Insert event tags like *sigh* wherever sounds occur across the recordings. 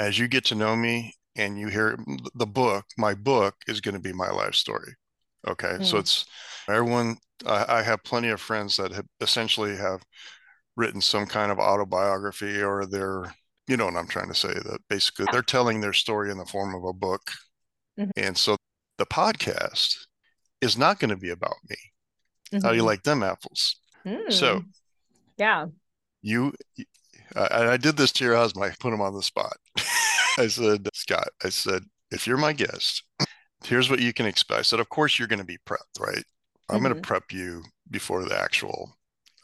as you get to know me and you hear the book, my book is going to be my life story. Okay. Mm. So it's everyone, I, I, have plenty of friends that have essentially have written some kind of autobiography or they're, you know what I'm trying to say, that basically they're telling their story in the form of a book. Mm-hmm. And so the podcast is not going to be about me. Mm-hmm. How do you mm-hmm. like them apples? Mm. So, yeah, you, I, I did this to your husband. I put him on the spot. I said, Scott, I said, if you're my guest, here's what you can expect. I said, of course, you're going to be prepped, right? I'm mm-hmm. going to prep you before the actual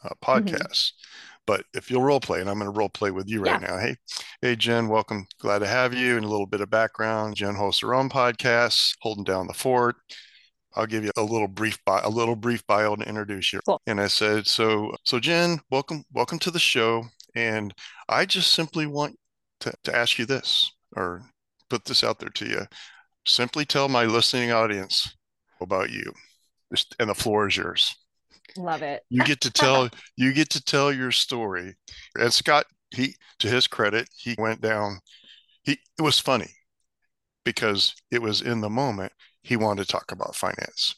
uh, mm-hmm. podcast. Mm-hmm. But if you'll role play, and I'm going to role play with you right yeah. now. Hey, hey, Jen, welcome. Glad to have you. And a little bit of background. Jen hosts her own podcast, Holding Down the Fort. I'll give you a little brief bio, a little brief bio to introduce you. Cool. And I said, so, so Jen, welcome, welcome to the show. And I just simply want to, to ask you this, or put this out there to you. Simply tell my listening audience about you, and the floor is yours. Love it. you get to tell *laughs* you get to tell your story. And Scott, he to his credit, he went down. He it was funny because it was in the moment he wanted to talk about finance,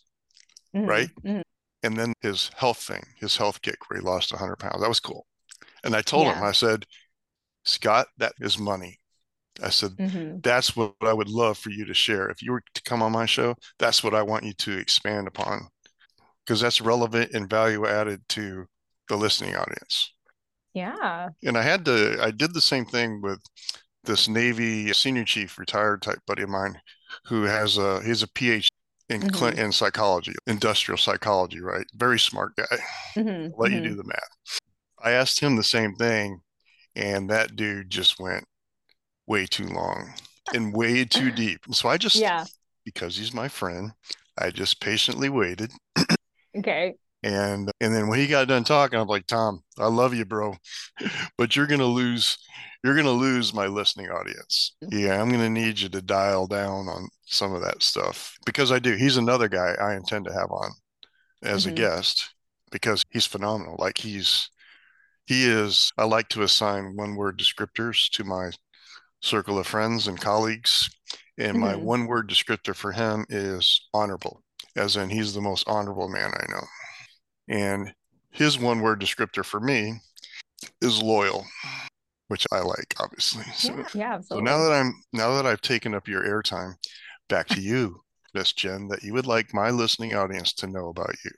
mm-hmm. right? Mm-hmm. And then his health thing, his health kick where he lost 100 pounds. That was cool. And I told yeah. him, I said, Scott, that is money. I said, mm-hmm. that's what I would love for you to share. If you were to come on my show, that's what I want you to expand upon because that's relevant and value added to the listening audience. Yeah. And I had to, I did the same thing with this Navy senior chief, retired type buddy of mine, who has a, he's a PhD in, mm-hmm. in psychology, industrial psychology, right? Very smart guy. Mm-hmm. Let mm-hmm. you do the math. I asked him the same thing, and that dude just went way too long and way too deep. So I just, yeah, because he's my friend, I just patiently waited Okay. And and then when he got done talking, I'm like, Tom, I love you, bro, but you're gonna lose you're gonna lose my listening audience. Yeah, I'm gonna need you to dial down on some of that stuff because I do. He's another guy I intend to have on as mm-hmm. a guest because he's phenomenal. Like he's he is I like to assign one word descriptors to my circle of friends and colleagues. And mm-hmm. my one word descriptor for him is honorable as in he's the most honorable man I know. And his one word descriptor for me is loyal, which I like, obviously. *laughs* So, yeah, yeah absolutely. So now that I'm now that I've taken up your airtime, back to you, Miss Jen, that you would like my listening audience to know about you.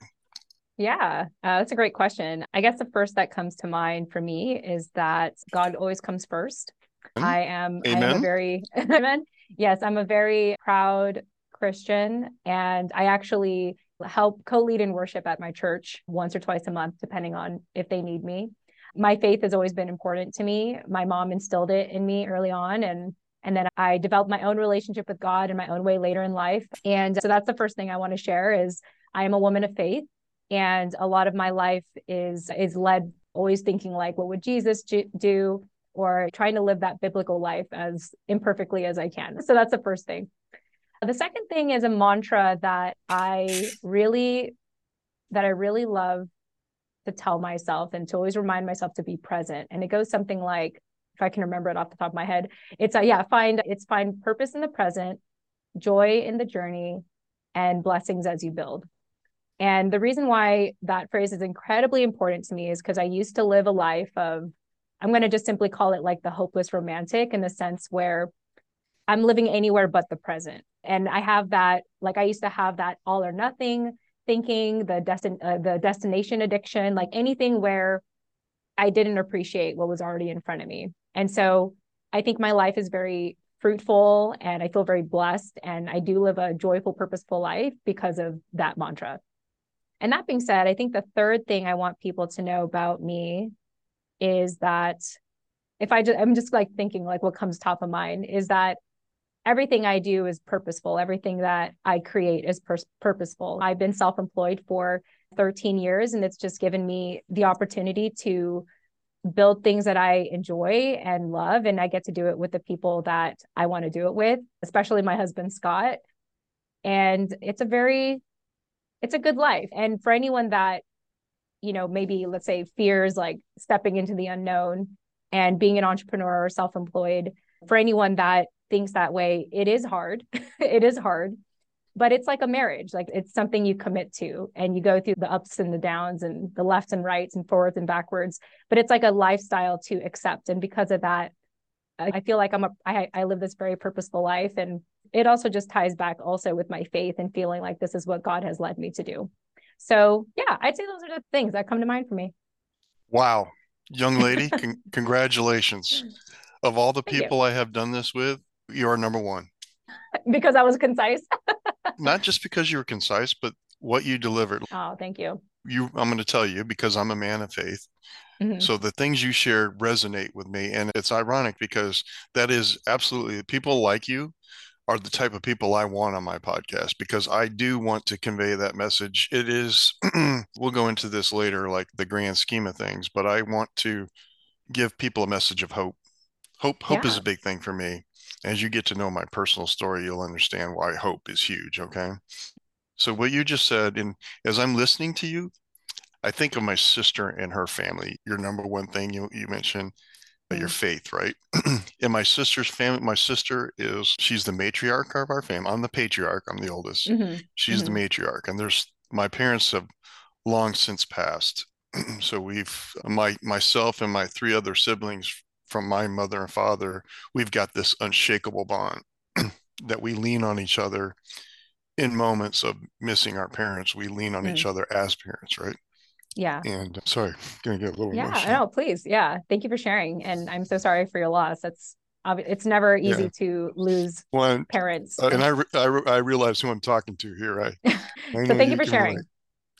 Yeah, uh, that's a great question. I guess the first that comes to mind for me is that God always comes first. Mm-hmm. I am, I am a very *laughs* amen. Yes, I'm a very proud Christian, and I actually help co lead in worship at my church once or twice a month, depending on if they need me. My faith has always been important to me. My mom instilled it in me early on, and and then I developed my own relationship with God in my own way later in life. And so that's the first thing I want to share is I am a woman of faith, and a lot of my life is is led always thinking like, what would Jesus do? Or trying to live that biblical life as imperfectly as I can. So that's the first thing. The second thing is a mantra that I really that I really love to tell myself and to always remind myself to be present. And it goes something like, if I can remember it off the top of my head, it's a, uh, yeah, find it's find purpose in the present, joy in the journey, and blessings as you build. And the reason why that phrase is incredibly important to me is because I used to live a life of, I'm going to just simply call it like the hopeless romantic in the sense where I'm living anywhere but the present. And I have that, like I used to have that all or nothing thinking, the destin uh, the destination addiction, like anything where I didn't appreciate what was already in front of me. And so I think my life is very fruitful and I feel very blessed and I do live a joyful, purposeful life because of that mantra. And that being said, I think the third thing I want people to know about me is that if I just, I'm just like thinking like what comes top of mind is that everything I do is purposeful. Everything that I create is pur- purposeful. I've been self employed for 13 years, and it's just given me the opportunity to build things that I enjoy and love. And I get to do it with the people that I want to do it with, especially my husband, Scott. And it's a very, it's a good life. And for anyone that, you know, maybe let's say fears like stepping into the unknown and being an entrepreneur or self employed, For anyone that thinks that way, it is hard. *laughs* it is hard but it's like a marriage like it's something you commit to and you go through the ups and the downs and the lefts and rights and forwards and backwards but it's like a lifestyle to accept. And because of that i feel like i'm a i, I live this very purposeful life. And it also just ties back also with my faith and feeling like this is what god has led me to do so yeah i'd say those are the things that come to mind for me wow young lady *laughs* con- congratulations of all the people i have done this with you are number one because I was concise. *laughs* Not just because you were concise, but what you delivered. Oh, thank you. You, I'm going to tell you because I'm a man of faith. Mm-hmm. So the things you shared resonate with me. And it's ironic because that is absolutely people like you are the type of people I want on my podcast because I do want to convey that message. It is, *clears throat* we'll go into this later, like the grand scheme of things, but I want to give people a message of hope. Hope, hope yeah. is a big thing for me as you get to know my personal story, you'll understand why hope is huge. Okay. So, what you just said, and as I'm listening to you, I think of my sister and her family. Your number one thing you, you mentioned. Your faith, right? *clears throat* in my sister's family, my sister is, she's the matriarch of our family. I'm the patriarch, I'm the oldest. Mm-hmm. She's mm-hmm. the matriarch. And there's, my parents have long since passed. *clears throat* so we've, my, myself and my three other siblings from my mother and father, we've got this unshakable bond *clears throat* that we lean on each other in moments of missing our parents. We lean on mm. each other as parents, right? Yeah. And uh, sorry, *laughs* gonna get a little yeah. Emotional. No, please, yeah. Thank you for sharing, and I'm so sorry for your loss. That's it's never easy yeah. to lose well, parents. Uh, and I, *laughs* re- I, re- I realize who I'm talking to here. I, *laughs* I so thank you for sharing. Relate.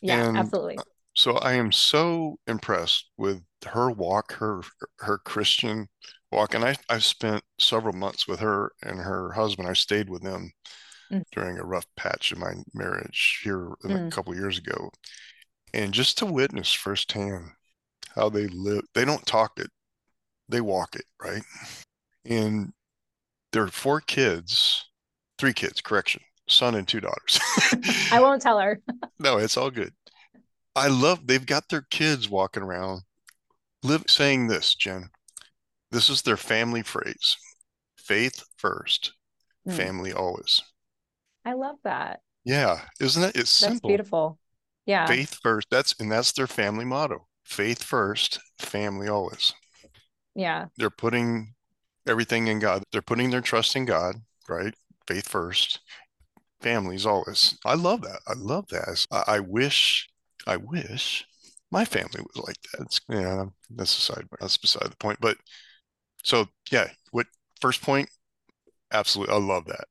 Yeah, and absolutely. Uh, so I am so impressed with her walk, her her Christian walk, and I I've spent several months with her and her husband. I stayed with them mm. during a rough patch in my marriage here mm. a couple years ago, and just to witness firsthand how they live. They don't talk it, they walk it, right? And there are four kids, three kids, correction, son and two daughters. I *laughs* won't tell her. no, it's all good. I love they've got their kids walking around live saying this, Jen. This is their family phrase. Faith first, mm. family always. I love that. Yeah, isn't it? It's that's simple. beautiful. Yeah. Faith first. That's and that's their family motto. Faith first, family always. Yeah. They're putting everything in God. They're putting their trust in God, right? Faith first, families always. I love that. I love that. I, I wish I wish my family was like that. It's, yeah, that's aside. That's beside the point. But so yeah, what first point? Absolutely, I love that.